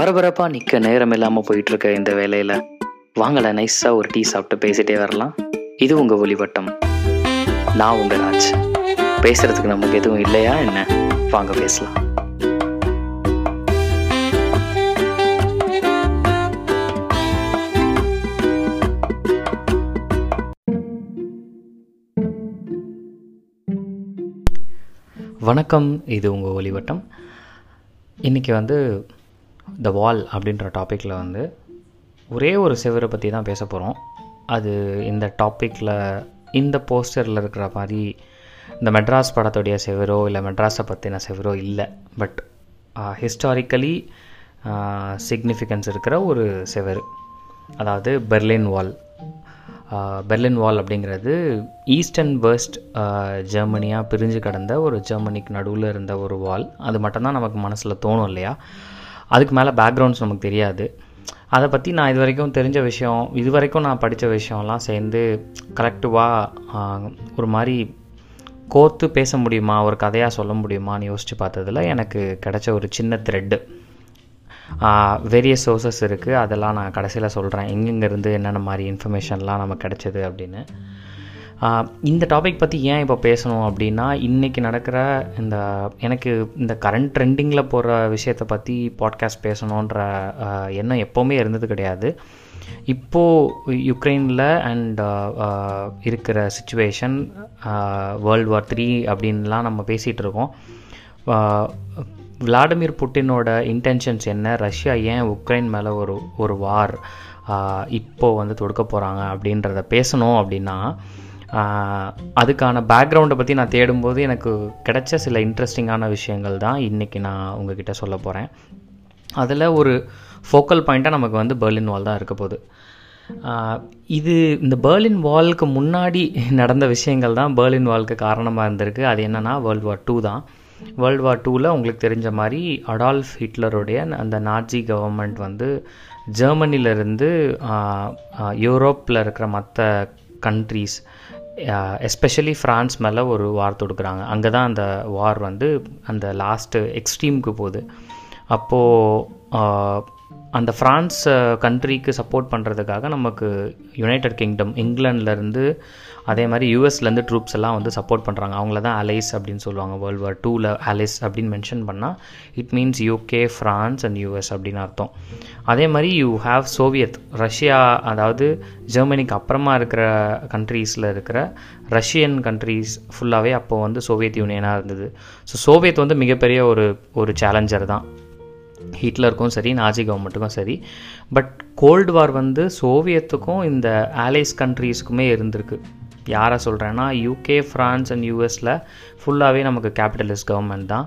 பரபரப்பாக நிற்க நேரம் இல்லாமல் போயிட்டுருக்க இந்த வேலையில். வாங்கலை நைஸாக ஒரு டீ சாப்பிட்டு பேசிட்டே வரலாம். இது உங்கள் ஒளிவட்டம். நான் உங்கள் ராஜ். பேசுகிறதுக்கு நமக்கு எதுவும் இல்லையா என்ன? வாங்க பேசலாம். வணக்கம் இது உங்கள் ஒளிவட்டம். இன்றைக்கி வந்து த வால் அப்படின்ற டாப்பிக்கில் வந்து ஒரே ஒரு செவரை பற்றி தான் பேச போகிறோம் அது இந்த டாப்பிக்கில் இந்த போஸ்டரில் இருக்கிற மாதிரி இந்த மெட்ராஸ் படத்துடைய செவரோ இல்லை மெட்ராஸை பற்றின செவரோ இல்லை. பட் ஹிஸ்டாரிக்கலி சிக்னிஃபிகன்ஸ் இருக்கிற ஒரு செவர். அதாவது பெர்லின் வால் பெர்லின் வால் அப்படிங்கிறது ஈஸ்ட் அண்ட் வெஸ்ட் ஜெர்மனியாக பிரிஞ்சு கிடந்த ஒரு ஜெர்மனிக்கு நடுவில் இருந்த ஒரு வால் அது மட்டும்தான் நமக்கு மனசில் தோணும் இல்லையா? அதுக்கு மேலே பேக்ரவுண்ட்ஸ் நமக்கு தெரியாது. அதை பற்றி நான் இது வரைக்கும் தெரிஞ்ச விஷயம் இது வரைக்கும் நான் படித்த விஷயம்லாம் சேர்ந்து கலெக்டிவாக ஒரு மாதிரி கோர்த்து பேச முடியுமா ஒரு கதையாக சொல்ல முடியுமான்னு யோசித்து பார்த்ததில் எனக்கு கிடைச்ச ஒரு சின்ன த்ரெட்டு வேரியஸ் சோர்சஸ் இருக்குது அதெல்லாம் நான் கடைசியில் சொல்கிறேன் எங்கெங்கேருந்து என்னென்ன மாதிரி இன்ஃபர்மேஷன்லாம் நமக்கு கிடச்சிது அப்படின்னு. இந்த டாபிக் பற்றி ஏன் இப்போ பேசணும் அப்படின்னா இன்றைக்கி நடக்கிற இந்த எனக்கு இந்த கரண்ட் ட்ரெண்டிங்கில் போகிற விஷயத்தை பற்றி பாட்காஸ்ட் பேசணுன்ற எண்ணம் எப்போவுமே இருந்தது கிடையாது. இப்போது யுக்ரைனில் அண்ட் இருக்கிற சுச்சுவேஷன் வேர்ல்டு வார் த்ரீ அப்படின்லாம் நம்ம பேசிகிட்டு இருக்கோம். விளாடிமிர் புட்டினோட இன்டென்ஷன்ஸ் என்ன? ரஷ்யா ஏன் உக்ரைன் மேலே ஒரு ஒரு வார் இப்போது வந்து தொடுக்க போகிறாங்க அப்படின்றத பேசணும் அப்படின்னா அதுக்கான பேக்ரவுண்டை பற்றி நான் தேடும்போது எனக்கு கிடைச்ச சில இன்ட்ரெஸ்டிங்கான விஷயங்கள் தான் இன்றைக்கி நான் உங்ககிட்ட சொல்ல போகிறேன் அதில் ஒரு ஃபோக்கல் பாயிண்ட்டாக நமக்கு வந்து பெர்லின் வால் தான் இருக்க போகுது. இது இந்த பேர்லின் வாலுக்கு முன்னாடி நடந்த விஷயங்கள் தான் பேர்லின் வாலுக்கு காரணமாக இருந்திருக்கு. அது என்னென்னா வேர்ல்டு வார் டூ தான். வேர்ல்டு வார் டூவில் உங்களுக்கு தெரிஞ்ச மாதிரி அடால்ஃப் ஹிட்லருடைய அந்த நாஜி கவர்மெண்ட் வந்து ஜெர்மனிலேருந்து யூரோப்பில் இருக்கிற மற்ற கண்ட்ரீஸ் எஸ்பெஷலி ஃப்ரான்ஸ் மேலே ஒரு வார் தொடுக்குறாங்க. அங்கே தான் அந்த வார் வந்து அந்த லாஸ்ட்டு எக்ஸ்ட்ரீமுக்கு போகுது. அப்போது அந்த ஃப்ரான்ஸ் கண்ட்ரிக்கு சப்போர்ட் பண்ணுறதுக்காக நமக்கு யுனைடெட் கிங்டம் இங்கிலாந்துலேருந்து அதே மாதிரி யூஎஸ்லேருந்து ட்ரூப்ஸ் எல்லாம் வந்து சப்போர்ட் பண்ணுறாங்க அவங்கள தான் அலைஸ் அப்படின்னு சொல்லுவாங்க. வேர்ல்டு வார் டூவில் அலைஸ் அப்படின்னு மென்ஷன் பண்ணால் it means UK France and US அப்படின்னு அர்த்தம். அதே மாதிரி யூ ஹாவ் சோவியத் ரஷ்யா அதாவது ஜெர்மனிக்கு அப்புறமா இருக்கிற கண்ட்ரீஸில் இருக்கிற ரஷ்யன் கண்ட்ரீஸ் ஃபுல்லாகவே அப்போது வந்து சோவியத் யூனியனாக இருந்தது. ஸோ சோவியத் வந்து மிகப்பெரிய ஒரு ஒரு சேலஞ்சர் தான். ஹிட்லருக்கும் சரி நாஜி கவர்மெண்ட்டுக்கும் சரி. பட் கோல்டு வார் வந்து சோவியத்துக்கும் இந்த ஆலைஸ் கண்ட்ரீஸுக்குமே இருந்திருக்கு. யாரை சொல்கிறேன்னா யூகே ஃப்ரான்ஸ் அண்ட் யூஎஸில் ஃபுல்லாகவே நமக்கு கேபிட்டலிஸ்ட் கவர்மெண்ட் தான்.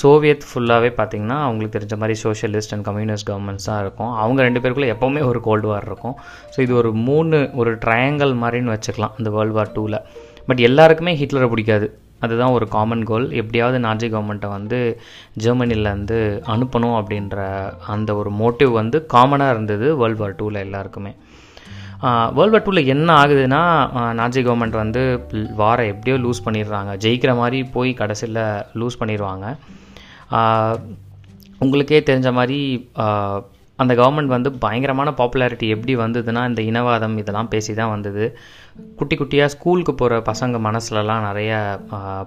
சோவியத் ஃபுல்லாகவே பார்த்திங்கன்னா அவங்களுக்கு தெரிஞ்ச மாதிரி சோஷியலிஸ்ட் அண்ட் கம்யூனிஸ்ட் கவர்மெண்ட்ஸ் தான் இருக்கும். அவங்க ரெண்டு பேருக்குள்ளே எப்போவுமே ஒரு கோல்டு வார் இருக்கும். ஸோ இது ஒரு மூணு ஒரு ட்ரையாங்கல் மாதிரின்னு வச்சுக்கலாம் இந்த வேர்ல்டு வார் டூவில் பட் எல்லாருக்குமே ஹிட்லரை பிடிக்காது. அதுதான் ஒரு காமன் கோல் எப்படியாவது நாஜி கவர்மெண்ட்டை வந்து ஜெர்மனிலேருந்து அனுப்பணும் அப்படின்ற அந்த ஒரு மோட்டிவ் வந்து காமனாக இருந்தது வேர்ல்டு வார் டூவில் எல்லாருக்குமே. வேர்ல்டு வார் டூவில் என்ன ஆகுதுன்னா நாஜி கவர்மெண்ட் வந்து வாரை எப்படியோ லூஸ் பண்ணிடுறாங்க. ஜெயிக்கிற மாதிரி போய் கடைசியில் லூஸ் பண்ணிடுவாங்க. உங்களுக்கே தெரிஞ்ச மாதிரி அந்த கவர்மெண்ட் வந்து பயங்கரமான பாப்புலாரிட்டி எப்படி வந்ததுன்னா இந்த இனவாதம் இதெல்லாம் பேசி தான் வந்தது. குட்டி குட்டியாக ஸ்கூலுக்கு போகிற பசங்க மனசுலலாம் நிறைய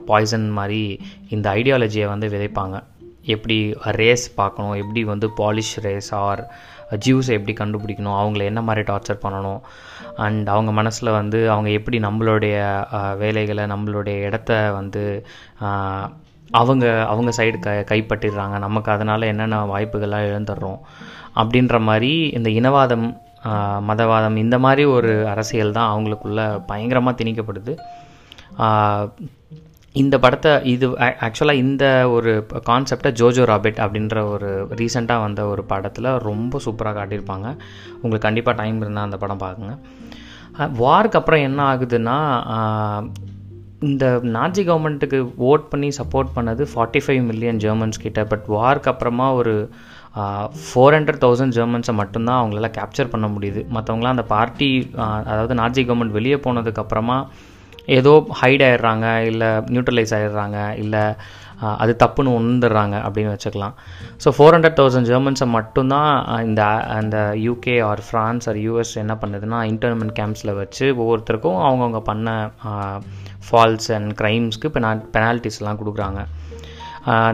பாய்சன் மாதிரி இந்த ஐடியாலஜியை வந்து விதைப்பாங்க. எப்படி ரேஸ் பார்க்கணும் எப்படி வந்து பாலிஷ் ரேஸ் ஆர் ஜியூஸை எப்படி கண்டுபிடிக்கணும் அவங்கள என்ன மாதிரி டார்ச்சர் பண்ணணும் அண்ட் அவங்க மனசில் வந்து அவங்க எப்படி நம்மளுடைய வேலைகளை நம்மளுடைய இடத்த வந்து அவங்க அவங்க சைடு க கைப்பற்றிடுறாங்க. நமக்கு அதனால் என்னென்ன வாய்ப்புகள்லாம் இழந்துடுறோம். அப்படின்ற மாதிரி இந்த இனவாதம் மதவாதம் இந்த மாதிரி ஒரு அரசியல் தான் அவங்களுக்குள்ள பயங்கரமாக திணிக்கப்படுது. இந்த படத்தை இது ஆக்சுவலாக இந்த ஒரு கான்செப்டை ஜோஜோ ராபிட் அப்படின்ற ஒரு ரீசெண்டாக வந்த ஒரு படத்தில் ரொம்ப சூப்பராக காட்டியிருப்பாங்க. உங்களுக்கு கண்டிப்பாக டைம் இருந்தால் அந்த படம் பாருங்க வார்க்கு அப்புறம் என்ன ஆகுதுன்னா இந்த நாஜி கவர்மெண்ட்டுக்கு ஓட் பண்ணி சப்போர்ட் பண்ணது ஃபார்ட்டி ஃபைவ் மில்லியன் ஜெர்மன்ஸ் கிட்ட பட் வார்க்கு அப்புறமா ஒரு ஃபோர் ஹண்ட்ரட் தௌசண்ட் ஜெர்மன்ஸை மட்டும்தான் அவங்களால கேப்சர் பண்ண முடியுது. மற்றவங்களாம் அந்த பார்ட்டி அதாவது நாஜி கவர்மெண்ட் வெளியே போனதுக்கப்புறமா ஏதோ ஹைட் ஆயிடுறாங்க இல்லை நியூட்ரலைஸ் ஆயிடுறாங்க இல்லை அது தப்புன்னு உணர்ந்துடுறாங்க அப்படின்னு வச்சுக்கலாம். ஸோ ஃபோர் ஹண்ட்ரட் தௌசண்ட் ஜெர்மன்ஸை மட்டும்தான் இந்த அந்த UK or France or US என்ன பண்ணுதுன்னா இன்டர்மெண்ட் கேம்ப்ஸில் வச்சு ஒவ்வொருத்தருக்கும் அவங்கவுங்க பண்ண ஃபால்ஸ் அண்ட் க்ரைம்ஸ்க்கு பெனா பெனால்ட்டிஸ்லாம் கொடுக்குறாங்க.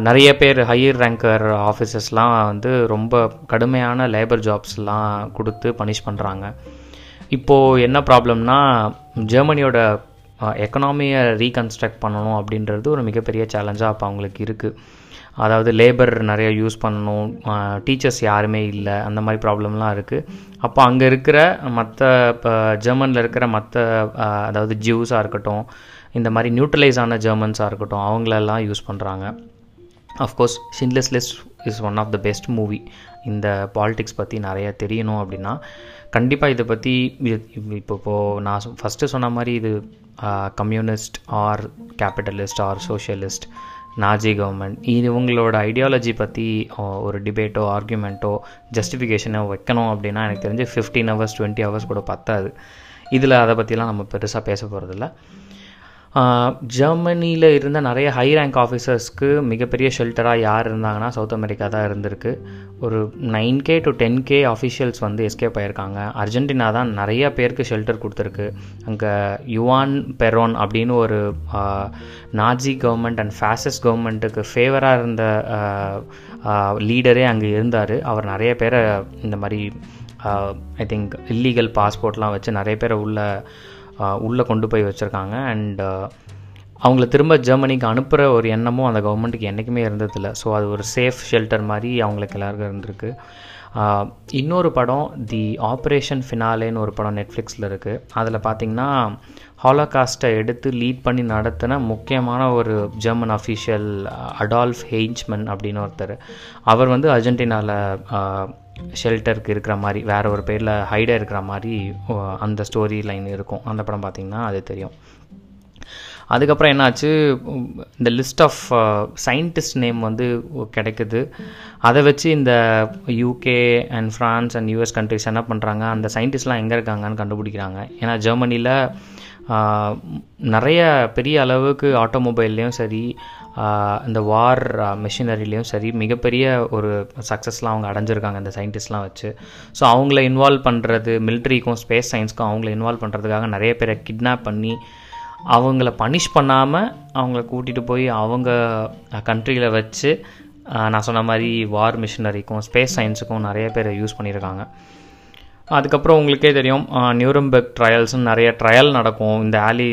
நிறைய பேர் ஹையர் ரேங்கர் ஆஃபீஸர்ஸ்லாம் வந்து ரொம்ப கடுமையான லேபர் ஜாப்ஸ்லாம் கொடுத்து பனிஷ் பண்ணுறாங்க இப்போது என்ன ப்ராப்ளம்னா ஜெர்மனியோட எக்கனாமியை ரீகன்ஸ்ட்ரக்ட் பண்ணணும் அப்படின்றது ஒரு மிகப்பெரிய சேலஞ்சாக அப்போ அவங்களுக்கு இருக்குது அதாவது லேபர் நிறைய யூஸ் பண்ணணும். டீச்சர்ஸ் யாருமே இல்லை. அந்த மாதிரி ப்ராப்ளம்லாம் இருக்குது அப்போ அங்கே இருக்கிற மற்ற இப்போ ஜெர்மனில் இருக்கிற மற்ற அதாவது ஜியூஸாக இருக்கட்டும் இந்த மாதிரி நியூட்ரலைஸ் ஆன ஜெர்மன்ஸாக இருக்கட்டும் அவங்களெல்லாம் யூஸ் பண்ணுறாங்க of course Schindler's list is one of the best movie இந்த பாலிடிக்ஸ் பற்றி நிறைய தெரியணும் அப்படின்னா கண்டிப்பாக இதை பற்றி இப்போ இப்போது நான் ஃபஸ்ட்டு சொன்ன மாதிரி இது communist or capitalist or socialist Nazi government இது இவங்களோட ஐடியாலஜி பற்றி ஒரு டிபேட்டோ ஆர்குமெண்ட்டோ ஜஸ்டிஃபிகேஷனோ வைக்கணும் அப்படின்னா எனக்கு தெரிஞ்சு ஃபிஃப்டீன் ஹவர்ஸ் டுவெண்ட்டி ஹவர்ஸ் கூட பத்தாது. இதில் அதை பற்றிலாம் நம்ம பெருசாக பேச போகிறதில்ல ஜெர்மனியில் இருந்த நிறைய ஹை ரேங்க் ஆஃபீஸர்ஸ்க்கு மிகப்பெரிய ஷெல்டராக யார் இருந்தாங்கன்னா சவுத் அமெரிக்கா தான் இருந்திருக்கு. ஒரு nine K to ten K officials வந்து எஸ்கேப் ஆயிருக்காங்க. அர்ஜென்டினா தான் நிறைய பேருக்கு ஷெல்டர் கொடுத்துருக்கு. அங்கே யுவான் பெரோன் அப்படின்னு ஒரு நாஜி கவர்மெண்ட் அண்ட் ஃபேசஸ் கவர்மெண்ட்டுக்கு ஃபேவராக இருந்த லீடரே அங்கே இருந்தார். அவர் நிறைய பேரை இந்த மாதிரி ஐ திங்க் இல்லீகல் பாஸ்போர்ட்லாம் வச்சு நிறைய பேரை உள்ள உள்ளே கொண்டு போய் வச்சுருக்காங்க. அண்ட் அவங்கள திரும்ப ஜெர்மனிக்கு அனுப்புகிற ஒரு எண்ணமும் அந்த கவர்மெண்ட்டுக்கு என்றைக்குமே இருந்ததில்ல. ஸோ அது ஒரு சேஃப் ஷெல்டர் மாதிரி அவங்களுக்கு எல்லாருக்கும் இருந்திருக்கு. இன்னொரு படம் தி ஆப்ரேஷன் ஃபினாலேன்னு ஒரு படம் நெட்ஃப்ளிக்ஸில் இருக்குது அதில் பார்த்திங்கன்னா ஹாலோகாஸ்ட்டை எடுத்து லீட் பண்ணி நடத்தின முக்கியமான ஒரு ஜெர்மன் அஃபீஷியல் அடால்ஃப் ஹெய்ச்மன் அப்படின்னு ஒருத்தர். அவர் வந்து அர்ஜென்டினாவில் ஷெல்டருக்கு இருக்கிற மாதிரி வேறு ஒரு பேரில் ஹைடாக இருக்கிற மாதிரி அந்த ஸ்டோரி லைன் இருக்கும். அந்த படம் பார்த்திங்கன்னா அது தெரியும். அதுக்கப்புறம் என்னாச்சு? இந்த லிஸ்ட் ஆஃப் சயின்டிஸ்ட் நேம் வந்து கிடைக்குது. அதை வச்சு இந்த UK and France and US countries என்ன பண்ணுறாங்க அந்த சயின்டிஸ்ட்லாம் எங்கே இருக்காங்கன்னு கண்டுபிடிக்கிறாங்க. ஏன்னா ஜெர்மனியில் நிறைய பெரிய அளவுக்கு ஆட்டோமொபைல்லையும் சரி இந்த வார் மிஷினரிலையும் சரி மிகப்பெரிய ஒரு சக்ஸஸ்லாம் அவங்க அடைஞ்சிருக்காங்க இந்த சயின்டிஸ்ட்லாம் வச்சு. ஸோ அவங்கள இன்வால்வ் பண்ணுறது மிலிட்ரிக்கும் ஸ்பேஸ் சயின்ஸ்க்கும் அவங்கள இன்வால்வ் பண்ணுறதுக்காக நிறைய பேரை கிட்னாப் பண்ணி அவங்கள பனிஷ் பண்ணாமல் அவங்கள கூட்டிகிட்டு போய் அவங்க கண்ட்ரியில் வச்சு நான் சொன்ன மாதிரி வார் மிஷினரிக்கும் ஸ்பேஸ் சயின்ஸுக்கும் நிறைய பேர் யூஸ் பண்ணியிருக்காங்க அதுக்கப்புறம் உங்களுக்கே தெரியும் நியூரம்பெக் ட்ரையல்ஸ்னு நிறைய ட்ரையல் நடக்கும். இந்த ஆலி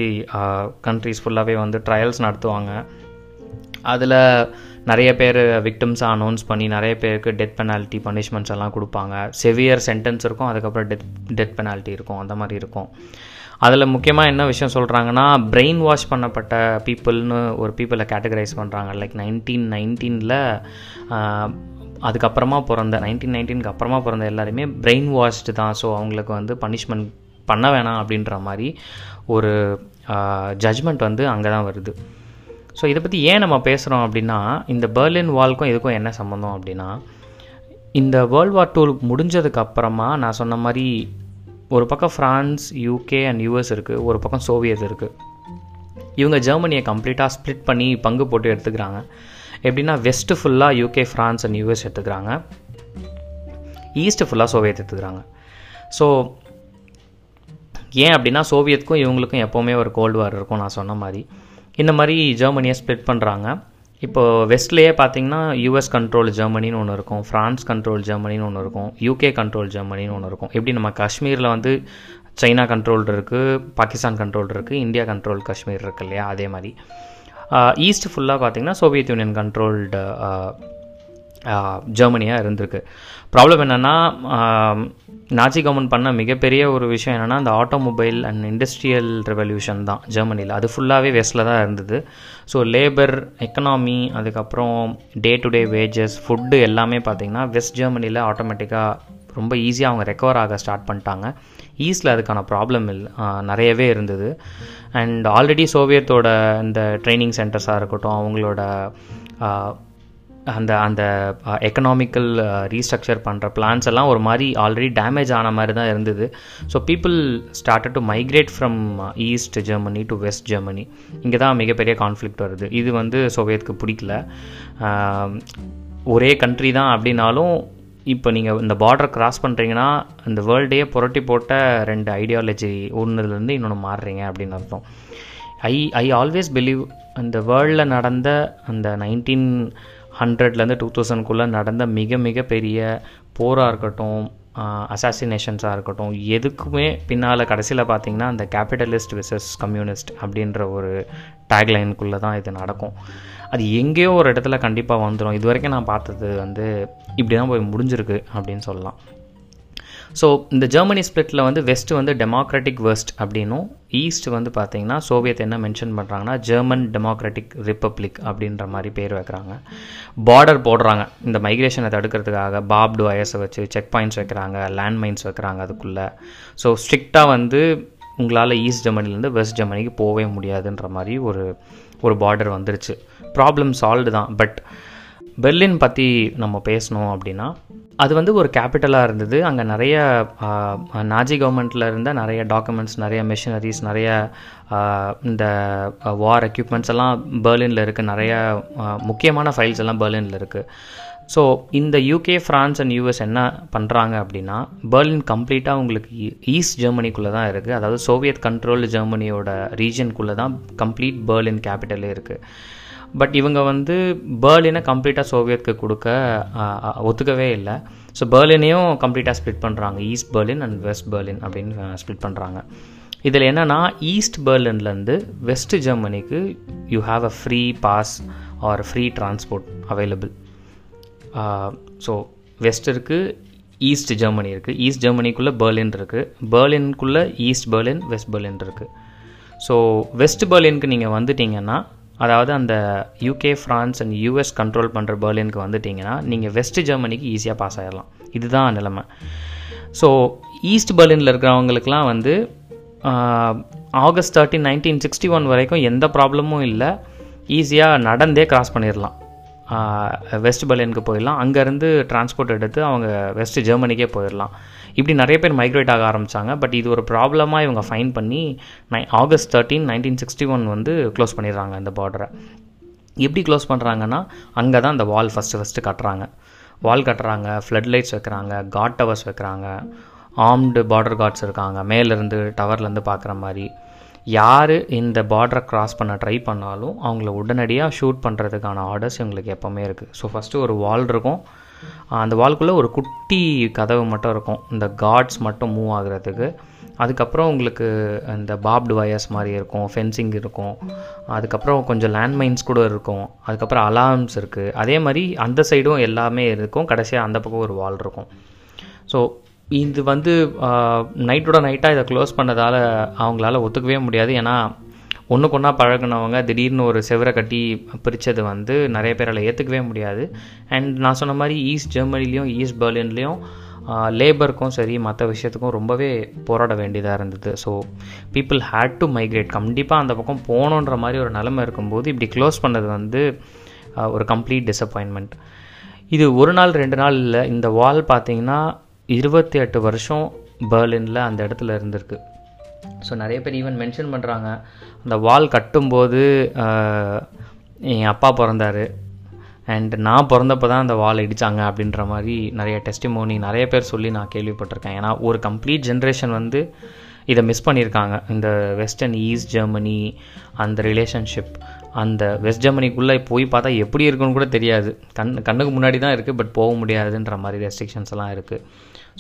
கண்ட்ரிஸ் ஃபுல்லாகவே வந்து ட்ரையல்ஸ் நடத்துவாங்க. அதில் நிறைய பேர் விக்டிம்ஸாக அனௌன்ஸ் பண்ணி நிறைய பேருக்கு டெத் பெனால்ட்டி பனிஷ்மெண்ட்ஸ் எல்லாம் கொடுப்பாங்க. செவியர் சென்டென்ஸ் இருக்கும் அதுக்கப்புறம் டெத் டெத் பெனால்ட்டி இருக்கும் அந்த மாதிரி இருக்கும். அதில் முக்கியமாக என்ன விஷயம் சொல்கிறாங்கன்னா பிரெயின் வாஷ் பண்ணப்பட்ட பீப்புள்னு ஒரு பீப்புளை கேட்டகரைஸ் பண்ணுறாங்க லைக் நைன்டீன் நைன்டீனில் அதுக்கப்புறமா பிறந்த நைன்டீன் நைன்டீனுக்கு அப்புறமா பிறந்த எல்லாருமே பிரெயின் வாஷ்டு தான். ஸோ அவங்களுக்கு வந்து பனிஷ்மெண்ட் பண்ண வேணாம் அப்படின்ற மாதிரி ஒரு ஜட்ஜ்மெண்ட் வந்து அங்கே தான் வருது. ஸோ இதை பற்றி ஏன் நம்ம பேசுகிறோம் அப்படின்னா இந்த பெர்லின் வால்க்கும் இதுக்கும் என்ன சம்மந்தம் அப்படின்னா இந்த வேர்ல்ட் வார் டூ முடிஞ்சதுக்கு அப்புறமா நான் சொன்ன மாதிரி ஒரு பக்கம் ஃப்ரான்ஸ் யூகே அண்ட் யூஎஸ் இருக்குது ஒரு பக்கம் சோவியத் இருக்குது இவங்க ஜெர்மனியை கம்ப்ளீட்டாக ஸ்ப்ளிட் பண்ணி பங்கு போட்டு எடுத்துக்கிறாங்க. எப்படின்னா வெஸ்ட்டு ஃபுல்லாக யூகே ஃப்ரான்ஸ் அண்ட் யூஎஸ் எடுத்துக்கிறாங்க. ஈஸ்ட்டு ஃபுல்லாக சோவியத் எடுத்துக்கிறாங்க. ஸோ ஏன் அப்படின்னா சோவியத்துக்கும் இவங்களுக்கும் எப்போவுமே ஒரு கோல்டு வார் இருக்கும் நான் சொன்ன மாதிரி. இந்த மாதிரி ஜெர்மனியை ஸ்ப்ளிட் பண்ணுறாங்க இப்போது வெஸ்ட்லேயே பார்த்தீங்கன்னா யூஎஸ் கண்ட்ரோல் ஜெர்மனின்னு ஒன்று இருக்கும். ஃப்ரான்ஸ் கண்ட்ரோல் ஜெர்மனின்னு ஒன்று இருக்கும். யூகே கண்ட்ரோல் ஜெர்மனின்னு ஒன்று இருக்கும். எப்படி நம்ம காஷ்மீரில் வந்து சைனா கண்ட்ரோல் இருக்குது பாகிஸ்தான் கண்ட்ரோல் இருக்குது இந்தியா கண்ட்ரோல் காஷ்மீர் இருக்கு இல்லையா? அதே மாதிரி. ஈஸ்ட் ஃபுல்லாக பார்த்தீங்கன்னா சோவியத் யூனியன் கண்ட்ரோல்டு ஜெர்மனியாக இருந்திருக்கு. ப்ராப்ளம் என்னென்னா நாச்சி கவர்மெண்ட் பண்ண மிகப்பெரிய ஒரு விஷயம் என்னென்னா அந்த ஆட்டோமொபைல் அண்ட் இண்டஸ்ட்ரியல் ரெவல்யூஷன் தான் ஜெர்மனியில் அது ஃபுல்லாகவே வெஸ்ட்டில் தான் இருந்தது. ஸோ லேபர் எக்கனாமி அதுக்கப்புறம் day to day wages food எல்லாமே பார்த்திங்கன்னா வெஸ்ட் ஜெர்மனியில் ஆட்டோமேட்டிக்காக ரொம்ப ஈஸியாக அவங்க ரெக்கவர் ஆக ஸ்டார்ட் பண்ணிட்டாங்க. ஈஸ்டில் அதுக்கான ப்ராப்ளம் இல்லை நிறையவே இருந்தது. அண்ட் ஆல்ரெடி சோவியத்தோட இந்த ட்ரைனிங் சென்டர்ஸாக இருக்கட்டும் அவங்களோட அந்த அந்த எக்கனாமிக்கல் ரீஸ்ட்ரக்சர் பண்ணுற பிளான்ஸ் எல்லாம் ஒரு மாதிரி ஆல்ரெடி டேமேஜ் ஆன மாதிரி தான் இருந்தது. So people started to migrate from East Germany to West Germany இங்கே தான் மிகப்பெரிய கான்ஃப்ளிக்ட் வருது. இது வந்து சோவியத்துக்கு பிடிக்கல. ஒரே கண்ட்ரி தான் அப்படின்னாலும் இப்போ நீங்கள் இந்த பார்டர் கிராஸ் பண்ணுறீங்கன்னா இந்த வேர்ல்டையே புரட்டி போட்ட ரெண்டு ஐடியாலஜி ஒன்றுலேருந்து இன்னொன்று மாறுறீங்க அப்படின்னு அர்த்தம். ஐ ஐ ஆல்வேஸ் பிலீவ் அந்த வேர்ல்டில் நடந்த அந்த நைன்டீன் ஹண்ட்ரட்லேருந்து டூ தௌசண்ட்குள்ளே நடந்த மிக மிக பெரிய போராக இருக்கட்டும் அசாசினேஷன்ஸாக இருக்கட்டும் எதுக்குமே பின்னால் கடைசியில் பார்த்தீங்கன்னா அந்த கேபிட்டலிஸ்ட் விசஸ் கம்யூனிஸ்ட் அப்படின்ற ஒரு டேக்லைனுக்குள்ளே தான் இது நடக்கும். அது எங்கேயோ ஒரு இடத்துல கண்டிப்பாக வந்துடும் இது வரைக்கும் நான் பார்த்தது வந்து இப்படி தான் போய் முடிஞ்சிருக்கு அப்படின்னு சொல்லலாம். ஸோ இந்த ஜெர்மனி ஸ்பிளிட்டில் வந்து வெஸ்ட் வந்து டெமோக்ராட்டிக் வெஸ்ட் அப்படின்னும் ஈஸ்ட் வந்து பார்த்தீங்கன்னா சோவியத் என்ன மென்ஷன் பண்ணுறாங்கன்னா ஜெர்மன் டெமோக்ராட்டிக் ரிப்பப்ளிக் அப்படின்ற மாதிரி பேர் வைக்கிறாங்க. பார்டர் போடுறாங்க. இந்த மைக்ரேஷனை தடுக்கிறதுக்காக பாப்டு வயசை வச்சு செக் பாயிண்ட்ஸ் வைக்கிறாங்க லேண்ட் மைன்ஸ் வைக்கிறாங்க அதுக்குள்ளே. ஸோ ஸ்ட்ரிக்டாக வந்து உங்களால் ஈஸ்ட் ஜெர்மனிலேருந்து வெஸ்ட் ஜெர்மனிக்கு போகவே முடியாதுன்ற மாதிரி ஒரு ஒரு பார்டர் வந்துருச்சு. ப்ராப்ளம் சால்வ்டு தான். பட் பெர்லின் பற்றி நம்ம பேசணும் அப்படின்னா அது வந்து ஒரு கேபிட்டலாக இருந்தது. அங்கே நிறைய நாஜி கவர்மெண்ட்டில் இருந்த நிறைய டாக்குமெண்ட்ஸ் நிறைய மிஷினரிஸ் நிறைய இந்த வார் எக்யூப்மெண்ட்ஸ் எல்லாம் பெர்லினில் இருக்குது நிறைய முக்கியமான ஃபைல்ஸ் எல்லாம் பெர்லினில் இருக்குது ஸோ இந்த யூகே ஃப்ரான்ஸ் அண்ட் யூஎஸ் என்ன பண்ணுறாங்க அப்படின்னா பெர்லின் கம்ப்ளீட்டாக உங்களுக்கு ஈஸ்ட் ஜெர்மனிக்குள்ளே தான் இருக்குது அதாவது சோவியத் கண்ட்ரோல்டு ஜெர்மனியோட ரீஜனுக்குள்ளே தான் கம்ப்ளீட் பெர்லின் கேபிட்டலே இருக்குது பட் இவங்க வந்து பேர்லினை கம்ப்ளீட்டாக சோவியத்துக்கு கொடுக்க ஒத்துக்கவே இல்லை. ஸோ பேர்லினையும் கம்ப்ளீட்டாக ஸ்ப்ளிட் பண்ணுறாங்க East Berlin and West Berlin அப்படின்னு ஸ்ப்ளிட் பண்ணுறாங்க இதில் என்னென்னா ஈஸ்ட் பேர்லின்லேருந்து west ஜெர்மனிக்கு you have a free pass or free transport available so West இருக்குது ஈஸ்ட் ஜெர்மனி இருக்குது ஈஸ்ட் ஜெர்மனிக்குள்ளே பேர்லின் இருக்குது பெர்லினுக்குள்ளே ஈஸ்ட் பேர்லின் வெஸ்ட் பேர்லின் இருக்குது ஸோ வெஸ்ட் பேர்லினுக்கு நீங்கள் வந்துட்டீங்கன்னா அதாவது அந்த UK France and US control பண்ணுற பெர்லினுக்கு வந்துட்டிங்கன்னா நீங்கள் வெஸ்ட் ஜெர்மனிக்கு ஈஸியாக பாஸ் ஆகிடலாம் இதுதான் நிலைமை. ஸோ ஈஸ்ட் பெர்லினில் இருக்கிறவங்களுக்குலாம் வந்து August thirteen nineteen sixty one வரைக்கும் எந்த ப்ராப்ளமும் இல்லை. ஈஸியாக நடந்தே கிராஸ் பண்ணிடலாம் வெஸ்ட் பெர்லினுக்கு போயிடலாம். அங்கேருந்து டிரான்ஸ்போர்ட் எடுத்து அவங்க வெஸ்ட் ஜெர்மனிக்கே போயிடலாம். இப்படி நிறைய பேர் மைக்ரேட் ஆக ஆரம்பித்தாங்க பட் இது ஒரு ப்ராப்ளமாக இவங்க ஃபைன் பண்ணி நை August thirteen nineteen sixty one வந்து க்ளோஸ் பண்ணிடுறாங்க இந்த பார்டரை எப்படி க்ளோஸ் பண்ணுறாங்கன்னா அங்கே தான் அந்த வால் ஃபஸ்ட்டு ஃபஸ்ட்டு கட்டுறாங்க. வால் கட்டுறாங்க ஃப்ளட் லைட்ஸ் வைக்கிறாங்க காட் டவர்ஸ் வைக்கிறாங்க ஆர்ம்டு பார்டர் கார்ட்ஸ் இருக்காங்க மேலேருந்து டவர்லேருந்து பார்க்குற மாதிரி. யார் இந்த பார்டரை கிராஸ் பண்ண ட்ரை பண்ணாலும் அவங்கள உடனடியாக ஷூட் பண்ணுறதுக்கான ஆர்டர்ஸ் இவங்களுக்கு எப்போவுமே இருக்குது ஸோ ஃபஸ்ட்டு ஒரு வால் இருக்கும். அந்த வால்குள்ளே ஒரு குட்டி கதவு மட்டும் இருக்கும். இந்த கார்ட்ஸ் மட்டும் மூவ் ஆகுறதுக்கு. அதுக்கப்புறம் உங்களுக்கு இந்த பாப்டு வயர்ஸ் மாதிரி இருக்கும் ஃபென்சிங் இருக்கும். அதுக்கப்புறம் கொஞ்சம் லேண்ட்மைன்ஸ் கூட இருக்கும். அதுக்கப்புறம் அலார்ம்ஸ் இருக்குது அதே மாதிரி அந்த சைடும் எல்லாமே இருக்கும். கடைசியாக அந்த பக்கம் ஒரு வால் இருக்கும். ஸோ இது வந்து நைட்டோட நைட்டாக இதை க்ளோஸ் பண்ணதால் அவங்களால ஒத்துக்கவே முடியாது. ஏன்னா ஒன்றுக்கு ஒன்றா பழகினவங்க திடீர்னு ஒரு செவரை கட்டி பிரித்தது வந்து நிறைய பேரால் ஏற்றுக்கவே முடியாது. அண்ட் நான் சொன்ன மாதிரி ஈஸ்ட் ஜெர்மனிலையும் ஈஸ்ட் பெர்லின்லேயும் லேபருக்கும் சரி மற்ற விஷயத்துக்கும் ரொம்பவே போராட வேண்டியதாக இருந்தது. So people had to migrate கண்டிப்பாக அந்த பக்கம் போகணுன்ற மாதிரி ஒரு நிலமை இருக்கும்போது இப்படி க்ளோஸ் பண்ணது வந்து ஒரு கம்ப்ளீட் டிசப்பாயின்மெண்ட் இது ஒரு நாள் ரெண்டு நாள் இல்லை. இந்த வால் பார்த்தீங்கன்னா இருபத்தி எட்டு வருஷம் பெர்லினில் அந்த இடத்துல இருந்திருக்கு. ஸோ நிறைய பேர் ஈவன் மென்ஷன் பண்ணுறாங்க அந்த வால் கட்டும்போது என் அப்பா பிறந்தார். அண்ட் நான் பிறந்தப்போ தான் அந்த வால் இடித்தாங்க அப்படின்ற மாதிரி நிறைய டெஸ்டிமோனி நிறைய பேர் சொல்லி நான் கேள்விப்பட்டிருக்கேன். ஏன்னா ஒரு கம்ப்ளீட் ஜென்ரேஷன் வந்து இதை மிஸ் பண்ணியிருக்காங்க. இந்த வெஸ்டர்ன் ஈஸ்ட் ஜெர்மனி அந்த ரிலேஷன்ஷிப் அந்த வெஸ்ட் ஜெர்மனிக்குள்ளே போய் பார்த்தா எப்படி இருக்குன்னு கூட தெரியாது. கண் கண்ணுக்கு முன்னாடி தான் இருக்குது பட் போக முடியாதுன்ற மாதிரி ரெஸ்ட்ரிக்ஷன்ஸ் எல்லாம் இருக்குது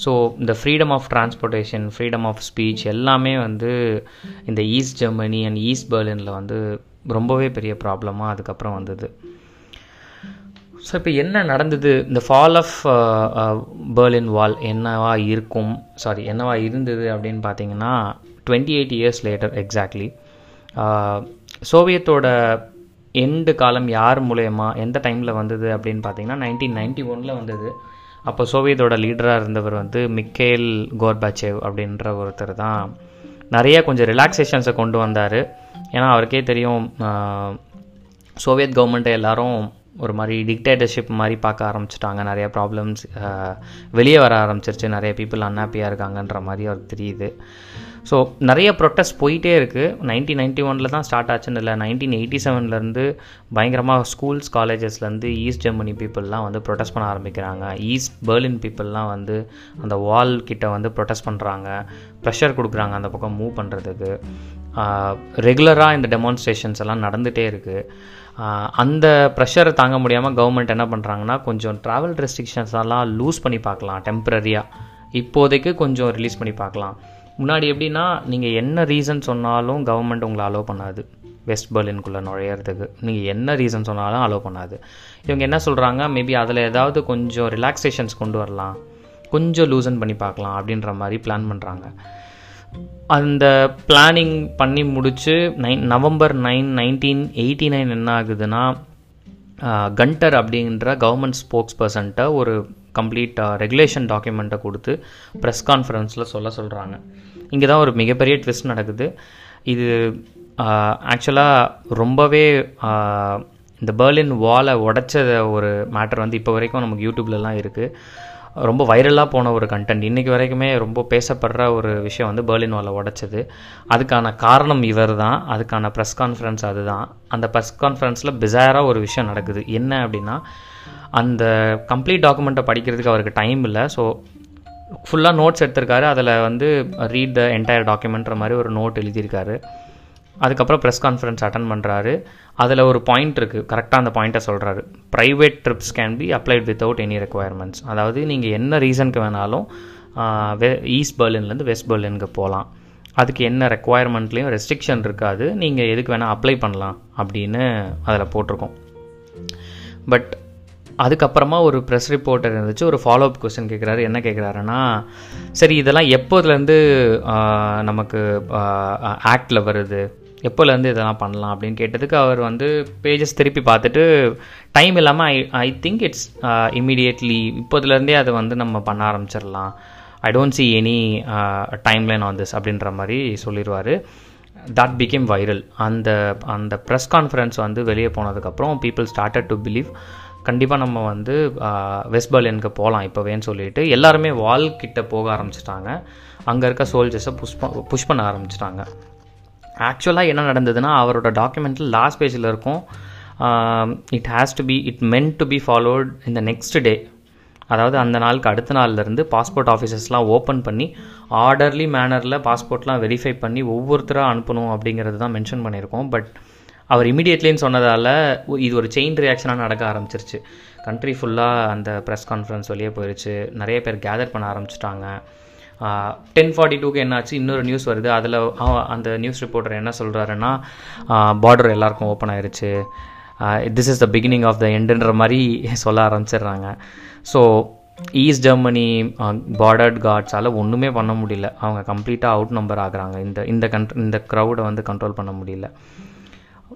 ஸோ இந்த freedom of transportation freedom of speech எல்லாமே வந்து இந்த ஈஸ்ட் ஜெர்மனி அண்ட் ஈஸ்ட் பெர்லினில் வந்து ரொம்பவே பெரிய ப்ராப்ளமாக அதுக்கப்புறம் வந்தது. ஸோ இப்போ என்ன நடந்தது? இந்த ஃபால் ஆஃப் பேர்லின் வால் என்னவா இருக்கும்? சாரி என்னவா இருந்தது அப்படின்னு பார்த்தீங்கன்னா twenty eight years later exactly சோவியத்தோட end காலம் யார் மூலயமா எந்த டைமில் வந்தது அப்படின்னு பார்த்தீங்கன்னா நைன்டீன் நைன்டி ஒனில் வந்தது. அப்போ சோவியத்தோட லீடராக இருந்தவர் வந்து மிக்கேல் கோர்பாச்சேவ் அப்படின்ற ஒருத்தர் தான். நிறைய கொஞ்சம் ரிலாக்ஸேஷன்ஸை கொண்டு வந்தார். ஏன்னா அவருக்கே தெரியும் சோவியத் கவர்மெண்ட்டை எல்லாரும் ஒரு மாதிரி டிக்டேட்டர்ஷிப் மாதிரி பார்க்க ஆரம்பிச்சிட்டாங்க. நிறைய ப்ராப்ளம்ஸ் வெளியே வர ஆரம்பிச்சிருச்சு. நிறைய பீப்புள் அன்ஹாப்பியாக இருக்காங்கன்ற மாதிரி அவருக்கு தெரியுது. ஸோ நிறைய ப்ரொட்டஸ்ட் போயிட்டே இருக்குது நைன்டீன் நைன்ட்டி ஒனில் தான் ஸ்டார்ட் ஆச்சுன்னு இல்லை. நைன்டீன் எயிட்டி செவன்லேருந்து பயங்கரமாக ஸ்கூல்ஸ் காலேஜஸ்லேருந்து ஈஸ்ட் ஜெர்மனி பீப்புளெலாம் வந்து ப்ரொட்டஸ்ட் பண்ண ஆரம்பிக்கிறாங்க. ஈஸ்ட் பெர்லின் பீப்புளெலாம் வந்து அந்த வால் கிட்ட வந்து ப்ரொட்டஸ்ட் பண்ணுறாங்க ப்ரெஷர் கொடுக்குறாங்க அந்த பக்கம் மூவ் பண்ணுறதுக்கு ரெகுலராக இந்த டெமான்ஸ்ட்ரேஷன்ஸ் எல்லாம் நடந்துகிட்டே இருக்குது அந்த ப்ரெஷரை தாங்க முடியாமல் கவர்மெண்ட் என்ன பண்ணுறாங்கன்னா கொஞ்சம் ட்ராவல் ரெஸ்ட்ரிக்ஷன்ஸ் எல்லாம் லூஸ் பண்ணி பார்க்கலாம் டெம்ப்ரரியாக இப்போதைக்கு கொஞ்சம் ரிலீஸ் பண்ணி பார்க்கலாம். முன்னாடி எப்படின்னா நீங்கள் என்ன ரீசன் சொன்னாலும் கவர்மெண்ட் உங்களை அலோவ் பண்ணாது. வெஸ்ட் பெர்லின்குள்ளே நுழையிறதுக்கு. நீங்கள் என்ன ரீசன் சொன்னாலும் அலோவ் பண்ணாது. இவங்க என்ன சொல்கிறாங்க மேபி அதில் ஏதாவது கொஞ்சம் ரிலாக்ஸேஷன்ஸ் கொண்டு வரலாம். கொஞ்சம் லூசன் பண்ணி பார்க்கலாம் அப்படின்ற மாதிரி பிளான் பண்ணுறாங்க அந்த பிளானிங் பண்ணி முடித்து nine November nine nineteen eighty nine என்ன ஆகுதுன்னா கண்டர் அப்படின்ற கவர்மெண்ட் ஸ்போக்ஸ் பர்சன்ட்ட ஒரு கம்ப்ளீட் ரெகுலேஷன் டாக்குமெண்ட்டை கொடுத்து ப்ரெஸ் கான்ஃபரன்ஸில் சொல்ல சொல்கிறாங்க இங்கே தான் ஒரு மிகப்பெரிய ட்விஸ்ட் நடக்குது. இது ஆக்சுவலாக ரொம்பவே இந்த பேர்லின் வாலை உடைச்ச ஒரு மேட்டர் வந்து இப்போ வரைக்கும் நமக்கு யூடியூப்லலாம் இருக்குது ரொம்ப வைரலாக போன ஒரு கண்டென்ட் இன்றைக்கி வரைக்குமே ரொம்ப பேசப்படுற ஒரு விஷயம் வந்து பேர்லின் வாலை உடைச்சது. அதுக்கான காரணம் இவர் தான் அதுக்கான ப்ரெஸ் கான்ஃபரன்ஸ் அதுதான். அந்த ப்ரெஸ் கான்ஃபரன்ஸில் பிசாராக ஒரு விஷயம் நடக்குது. என்ன அப்படின்னா அந்த கம்ப்ளீட் டாக்குமெண்ட்டை படிக்கிறதுக்கு அவருக்கு டைம் இல்லை. ஸோ ஃபுல்லாக நோட்ஸ் எடுத்திருக்காரு. அதில் வந்து ரீட் த என்டையர் டாக்குமெண்ட்ற மாதிரி ஒரு நோட் எழுதியிருக்காரு. அதுக்கப்புறம் ப்ரெஸ் கான்ஃபரன்ஸ் அட்டன் பண்ணுறாரு அதில் ஒரு பாயிண்ட் இருக்குது கரெக்டாக அந்த பாயிண்ட்டை சொல்கிறாரு private trips can be applied without any requirements அதாவது நீங்கள் என்ன ரீசனுக்கு வேணாலும் வெ ஈஸ்ட் பெர்லின்லேருந்து வெஸ்ட் பெர்லினுக்கு போகலாம் அதுக்கு என்ன ரெக்குவயர்மெண்ட்லேயும் ரெஸ்ட்ரிக்ஷன் இருக்காது. நீங்கள் எதுக்கு வேணால் அப்ளை பண்ணலாம் அப்படின்னு அதில் போட்டிருக்கோம். பட் அதுக்கப்புறமா ஒரு ப்ரெஸ் ரிப்போர்ட்டர் இருந்துச்சு. ஒரு ஃபாலோ அப் கொஸ்டின் கேட்குறாரு என்ன கேட்குறாருன்னா சரி இதெல்லாம் எப்போதுலேருந்து நமக்கு ஆக்டில் வருது? எப்போலேருந்து இதெல்லாம் பண்ணலாம்? அப்படின்னு கேட்டதுக்கு அவர் வந்து பேஜஸ் திருப்பி பார்த்துட்டு டைம் இல்லாமல் I I think it's immediately இப்போதுலேருந்தே அதை வந்து நம்ம பண்ண ஆரம்பிச்சிடலாம். I don't see any time line on this அப்படின்ற மாதிரி சொல்லிடுவார் தட் பிகேம் வைரல் அந்த அந்த ப்ரெஸ் கான்ஃபரன்ஸ் வந்து வெளியே போனதுக்கப்புறம் பீப்புள் ஸ்டார்டட் டு பிலீவ் கண்டிப்பாக நம்ம வந்து வெஸ்ட் பெர்லினுக்கு போகலாம் இப்போவேன்னு சொல்லிட்டு. எல்லாருமே வால் கிட்ட போக ஆரம்பிச்சிட்டாங்க. அங்கே இருக்க சோல்ஜர்ஸை புஷ் புஷ் பண்ண ஆரம்பிச்சிட்டாங்க. ஆக்சுவலாக என்ன நடந்ததுன்னா அவரோட டாக்குமெண்ட்டில் லாஸ்ட் பேஜில் இருக்கும் it has to be it meant to be followed இந்த நெக்ஸ்ட் டே அதாவது அந்த நாளுக்கு அடுத்த நாள்லேருந்து பாஸ்போர்ட் ஆஃபீஸஸ்லாம் ஓப்பன் பண்ணி ஆர்டர்லி மேனரில் பாஸ்போர்ட்லாம் வெரிஃபை பண்ணி ஒவ்வொருத்தராக அனுப்பணும் அப்படிங்கிறது தான் மென்ஷன் பண்ணியிருக்கோம். பட் அவர் இமீடியட்லின்னு சொன்னதால் இது ஒரு செயின் ரியாக்ஷனாக நடக்க ஆரம்பிச்சிருச்சு. கண்ட்ரி ஃபுல்லாக அந்த ப்ரெஸ் கான்ஃபரன்ஸ் வெளியே போயிடுச்சு நிறைய பேர் கேதர் பண்ண ஆரம்பிச்சிட்டாங்க. டென் ஃபார்ட்டி டூக்கு என்னாச்சு? இன்னொரு நியூஸ் வருது. அதில் அந்த நியூஸ் ரிப்போர்ட்டர் என்ன சொல்கிறாருன்னா பார்டர் எல்லாருக்கும் ஓப்பன் ஆயிடுச்சு this is the beginning of the எண்டுன்ற மாதிரி சொல்ல ஆரம்பிச்சிடுறாங்க. ஸோ ஈஸ்ட் ஜெர்மனி பார்டர்ட் கார்ட்ஸால் ஒன்றுமே பண்ண முடியல. அவங்க கம்ப்ளீட்டாக அவுட் நம்பர் ஆகுறாங்க. இந்த இந்த கண்ட் இந்த க்ரௌடை வந்து கண்ட்ரோல் பண்ண முடியல.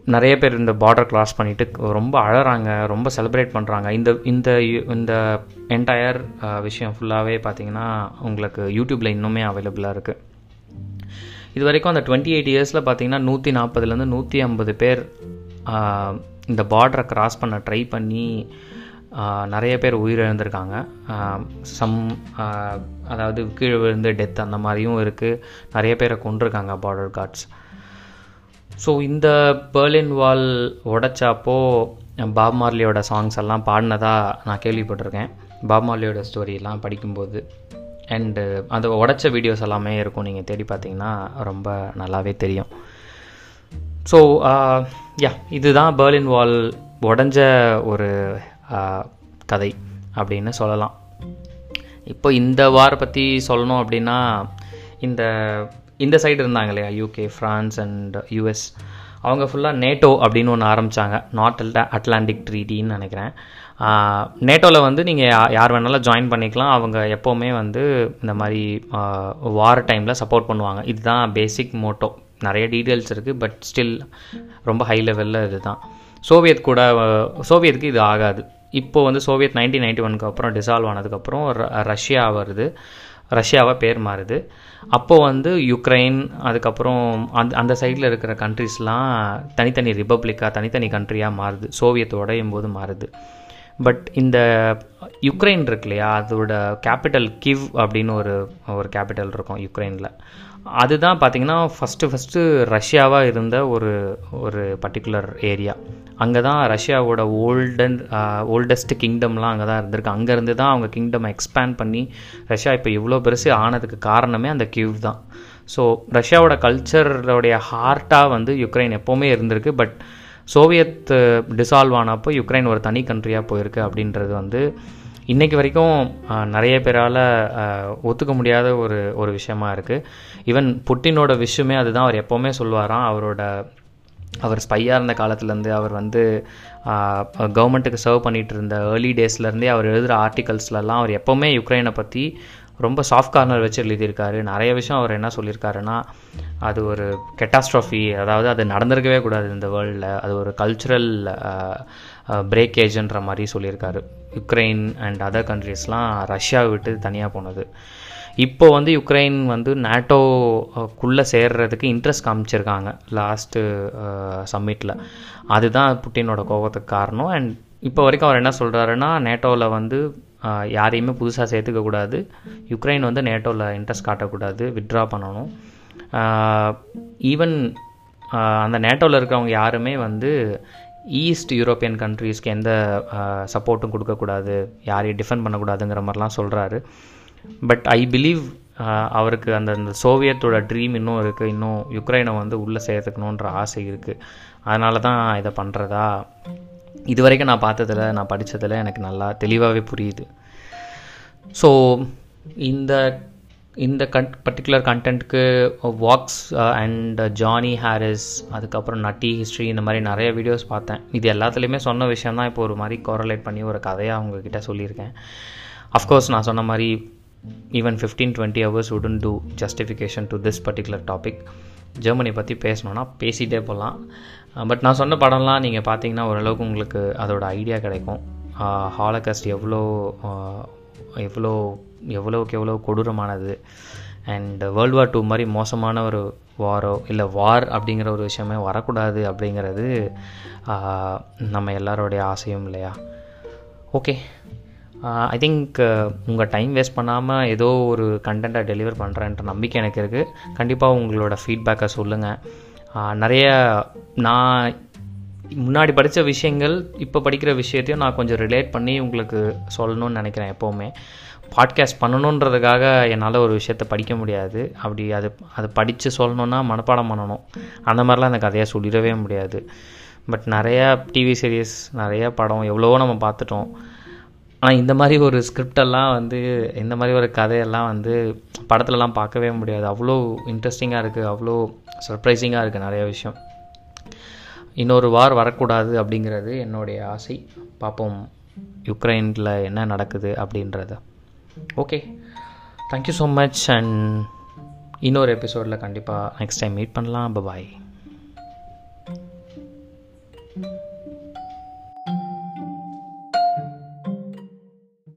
நிறைய பேர் இந்த பார்டர் கிராஸ் பண்ணிவிட்டு ரொம்ப அழகிறாங்க ரொம்ப செலிப்ரேட் பண்ணுறாங்க இந்த இந்த இந்த என்டையர் விஷயம் ஃபுல்லாகவே பார்த்தீங்கன்னா உங்களுக்கு யூடியூப்பில் இன்னுமே அவைலபிளாக இருக்குது இது வரைக்கும் அந்த டுவெண்ட்டி எயிட் இயர்ஸில் பார்த்தீங்கன்னா நூற்றி நாற்பதுலேருந்து நூற்றி ஐம்பது பேர் இந்த பார்டரை கிராஸ் பண்ண ட்ரை பண்ணி நிறைய பேர் உயிரிழந்திருக்காங்க. சம் அதாவது கீழே விழுந்து டெத் அந்த மாதிரியும் இருக்குது நிறைய பேரை கொண்டிருக்காங்க பார்டர் கார்ட்ஸ் ஸோ இந்த பேர்லின் வால் உடைச்சப்போ பாப் மார்லியோட சாங்ஸ் எல்லாம் பாடினதாக நான் கேள்விப்பட்டிருக்கேன். பாப் மார்லியோட ஸ்டோரியெல்லாம் படிக்கும்போது. அண்டு அந்த உடைச்ச வீடியோஸ் எல்லாமே இருக்கும். நீங்கள் தேடி பார்த்தீங்கன்னா ரொம்ப நல்லாவே தெரியும். ஸோ யா uh, இதுதான் பேர்லின் வால் உடஞ்ச ஒரு uh, கதை அப்படின்னு சொல்லலாம். இப்போ இந்த வாரை பற்றி சொல்லணும் அப்படின்னா இந்த இந்த சைடு இருந்தாங்க இல்லையா? யூகே ஃப்ரான்ஸ் அண்ட் யூஎஸ் அவங்க ஃபுல்லாக நேட்டோ அப்படின்னு ஒன்று ஆரம்பித்தாங்க நார்த் அல்டா அட்லாண்டிக் ட்ரீட்டின்னு நினைக்கிறேன். நேட்டோவில் வந்து நீங்கள் யார் வேணாலும் ஜாயின் பண்ணிக்கலாம். அவங்க எப்போவுமே வந்து இந்த மாதிரி வார் டைமில் சப்போர்ட் பண்ணுவாங்க. இதுதான் பேசிக் மோட்டோ நிறைய டீட்டெயில்ஸ் இருக்குது பட் ஸ்டில் ரொம்ப ஹை லெவலில் இதுதான். சோவியத் கூட சோவியத்துக்கு இது ஆகாது. இப்போ வந்து சோவியத் நைன்டீன் நைன்டி ஒனுக்கு அப்புறம் டிசால்வ் ஆனதுக்கப்புறம் ரஷ்யா வருது. ரஷ்யாவாக பேர் மாறுது. அப்போது வந்து யுக்ரைன் அதுக்கப்புறம் அந்த அந்த சைடில் இருக்கிற கண்ட்ரிஸ்லாம் தனித்தனி ரிப்பப்ளிக்காக தனித்தனி கண்ட்ரியாக மாறுது. சோவியத் உடையும் போது மாறுது. பட் இந்த யுக்ரைன் இருக்கு இல்லையா? அதோட கேபிட்டல் கிவ் அப்படின்னு ஒரு ஒரு கேபிட்டல் இருக்கும் யுக்ரைனில். அதுதான் பார்த்தீங்கன்னா ஃபஸ்ட்டு ஃபஸ்ட்டு ரஷ்யாவாக இருந்த ஒரு ஒரு பர்டிகுலர் ஏரியா அங்கே தான் ரஷ்யாவோட ஓல்டன் ஓல்டஸ்ட் கிங்டம்லாம் அங்கே தான் இருந்திருக்கு. அங்கேருந்து தான் அவங்க கிங்டம் எக்ஸ்பேண்ட் பண்ணி ரஷ்யா இப்போ இவ்வளோ பெருசு ஆனதுக்கு காரணமே அந்த கியூவ் தான். ஸோ ரஷ்யாவோட கல்ச்சரோடைய ஹார்ட்டாக வந்து யுக்ரைன் எப்போவுமே இருந்திருக்கு. பட் சோவியத் டிசால்வ் ஆனப்போ யுக்ரைன் ஒரு தனி கண்ட்ரியாக போயிருக்கு அப்படின்றது வந்து இன்றைக்கி வரைக்கும் நிறைய பேரால் ஒத்துக்க முடியாத ஒரு ஒரு விஷயமா இருக்குது ஈவன் புட்டினோட விஷயமே அதுதான். அவர் எப்போவுமே சொல்லுவாராம் அவரோட அவர் ஸ்பையாக இருந்த காலத்துலேருந்து அவர் வந்து கவர்மெண்ட்டுக்கு சர்வ் பண்ணிகிட்டு இருந்த ஏர்லி டேஸ்லேருந்தே அவர் எழுதுகிற ஆர்டிகல்ஸ்லலாம் அவர் எப்போவுமே யுக்ரைனை பற்றி ரொம்ப சாஃப்ட் கார்னர் வச்சு எழுதியிருக்காரு. நிறைய விஷயம் அவர் என்ன சொல்லியிருக்காருன்னா அது ஒரு கெட்டாஸ்ட்ராஃபி அதாவது அது நடந்திருக்கவே கூடாது இந்த வேர்ல்டில் அது ஒரு கல்ச்சுரல் பிரேக்கேஜ்ன்ற மாதிரி சொல்லியிருக்காரு. யுக்ரைன் அண்ட் அதர் கண்ட்ரீஸ்லாம் ரஷ்யாவை விட்டு தனியாக போனது. இப்போ வந்து யுக்ரைன் வந்து நேட்டோக்குள்ளே சேர்றதுக்கு இன்ட்ரெஸ்ட் காமிச்சிருக்காங்க. Uh, லாஸ்ட்டு சம்மிட்டில் அதுதான் புட்டினோட கோபத்துக்கு காரணம். அண்ட் இப்போ வரைக்கும் அவர் என்ன சொல்கிறாருன்னா நேட்டோவில் வந்து uh, யாரையுமே புதுசாக சேர்த்துக்கக்கூடாது யுக்ரைன் வந்து நேட்டோவில் இன்ட்ரெஸ்ட் காட்டக்கூடாது. வித்ட்ரா பண்ணணும். Uh, ஈவன் அந்த நேட்டோவில் இருக்கிறவங்க யாருமே வந்து ஈஸ்ட் யூரோப்பியன் கண்ட்ரீஸ்க்கு எந்த சப்போர்ட்டும் கொடுக்கக்கூடாது யாரையும் டிஃபெண்ட் பண்ணக்கூடாதுங்கிற மாதிரிலாம் சொல்கிறாரு பட் ஐ பிலீவ் அவருக்கு அந்த அந்த சோவியத்தோட ட்ரீம் இன்னும் இருக்குது இன்னும் யுக்ரைனை வந்து உள்ளே சேர்த்துக்கணுன்ற ஆசை இருக்குது அதனால தான் இதை பண்ணுறதா இது வரைக்கும் நான் பார்த்ததில் நான் படித்ததில் எனக்கு நல்லா தெளிவாகவே புரியுது. ஸோ இந்த இந்த கன் பர்டிகுலர் கண்டென்ட்க்கு வாக்ஸ் அண்ட் ஜானி ஹாரிஸ் அதுக்கப்புறம் நட்டி ஹிஸ்ட்ரி இந்த மாதிரி நிறைய வீடியோஸ் பார்த்தேன். இது எல்லாத்துலேயுமே சொன்ன விஷயம் தான் இப்போ ஒரு மாதிரி கோரலேட் பண்ணி ஒரு கதையாக அவங்கக்கிட்ட சொல்லியிருக்கேன். அஃப்கோர்ஸ் நான் சொன்ன மாதிரி ஈவன் ஃபிஃப்டீன் டுவெண்ட்டி ஹவர்ஸ் உடன் do justification to this particular topic Germany பற்றி பேசணுன்னா பேசிகிட்டே போகலாம் பட் நான் சொன்ன படம்லாம் நீங்கள் பார்த்தீங்கன்னா ஓரளவுக்கு உங்களுக்கு அதோட ஐடியா கிடைக்கும். Uh, ஹாலகஸ்ட் எவ்வளோ uh, எவ்வளோ எவ்வளோக்கு எவ்வளோ கொடூரமானது. அண்ட் வேர்ல்டு வார் டூ மாதிரி மோசமான ஒரு வாரோ இல்லை வார் அப்படிங்கிற ஒரு விஷயமே வரக்கூடாது அப்படிங்கிறது நம்ம எல்லாரோடைய ஆசையும் இல்லையா? ஓகே ஐ திங்க் உங்கள் டைம் வேஸ்ட் பண்ணாமல் ஏதோ ஒரு கண்டென்ட்டை டெலிவர் பண்ணுறேன்ற நம்பிக்கை எனக்கு இருக்குது கண்டிப்பாக உங்களோட ஃபீட்பேக்கை சொல்லுங்கள் நிறைய நான் முன்னாடி படித்த விஷயங்கள் இப்போ படிக்கிற விஷயத்தையும் நான் கொஞ்சம் ரிலேட் பண்ணி உங்களுக்கு சொல்லணும்னு நினைக்கிறேன் எப்போவுமே. பாட்காஸ்ட் பண்ணணுன்றதுக்காக என்னால் ஒரு விஷயத்த படிக்க முடியாது. அப்படி அது அதை படித்து சொல்லணுன்னா மனப்பாடம் பண்ணணும். அந்த மாதிரிலாம் எனக்கு கதையாக சொல்லிடவே முடியாது. பட் நிறையா டிவி சீரியஸ் நிறையா படம் எவ்வளவோ நம்ம பார்த்துட்டோம். ஆனால் இந்த மாதிரி ஒரு ஸ்கிரிப்டெல்லாம் வந்து இந்த மாதிரி ஒரு கதையெல்லாம் வந்து படத்துலலாம் பார்க்கவே முடியாது. அவ்வளோ இன்ட்ரெஸ்டிங்காக இருக்குது அவ்வளோ சர்ப்ரைசிங்காக இருக்குது நிறைய விஷயம். இன்னொரு வார் வரக்கூடாது அப்படிங்கிறது என்னுடைய ஆசை. பார்ப்போம் யுக்ரைனில் என்ன நடக்குது அப்படின்றத. Okay thank you so much and இன்னொரு எபிசோடில் கண்டிப்பாக நெக்ஸ்ட் டைம் மீட் பண்ணலாம். பாய்